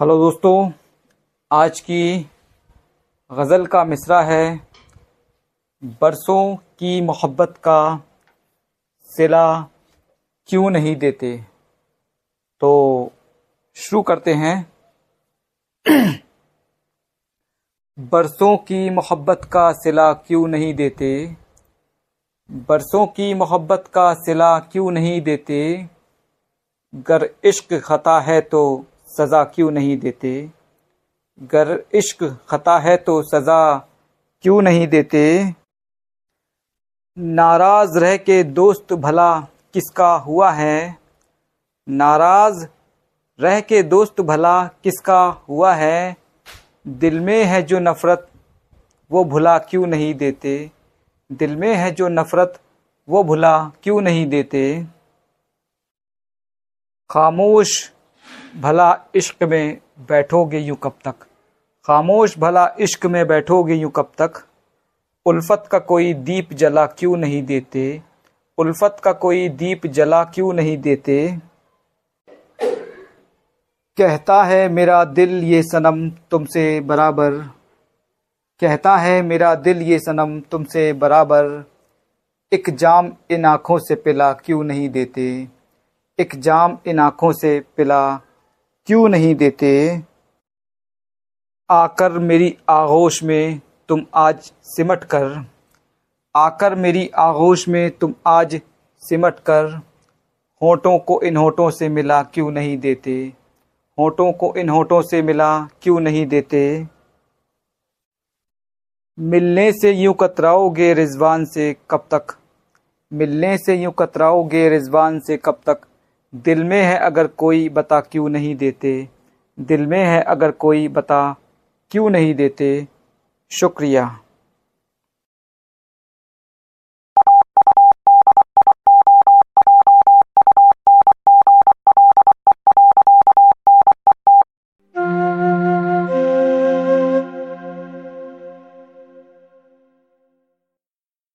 Hello दोस्तों, आज की गज़ल का मिसरा है बरसों की मोहब्बत का सिला क्यों नहीं देते? तो शुरू करते हैं। बरसों की मोहब्बत का सिला क्यों नहीं देते? बरसों की मोहब्बत का सिला क्यों नहीं देते? गर इश्क खता है तो सज़ा क्यों नहीं देते? गर इश्क खता है तो सज़ा क्यों नहीं देते? नाराज़ रह के दोस्त भला किसका हुआ है? नाराज़ रह के दोस्त भला किसका हुआ है? दिल में है जो नफ़रत, वो भुला क्यों नहीं देते? दिल में है जो नफ़रत, वो भुला क्यों नहीं देते? खामोश भला इश्क में बैठोगे यूँ कब तक? खामोश भला इश्क में बैठोगे यूँ कब तक? उल्फत का कोई दीप जला क्यों नहीं देते? उल्फत का कोई दीप जला क्यों नहीं देते? कहता है मेरा दिल ये सनम तुमसे बराबर। कहता है मेरा दिल ये सनम तुमसे बराबर। एक जाम इन आँखों से पिला क्यों नहीं देते? एक जाम इन आँखों से पिला क्यों नहीं देते? आकर मेरी आगोश में तुम आज सिमट कर। आकर मेरी आगोश में तुम आज सिमट कर। होठों को इन होठों से मिला क्यों नहीं देते? होठों को इन होठों से मिला क्यों नहीं देते? मिलने से यूँ कतराओगे रिजवान से कब तक? मिलने से यूँ कतराओगे रिजवान से कब तक? दिल में है अगर कोई बता क्यों नहीं देते? दिल में है अगर कोई बता क्यों नहीं देते? शुक्रिया।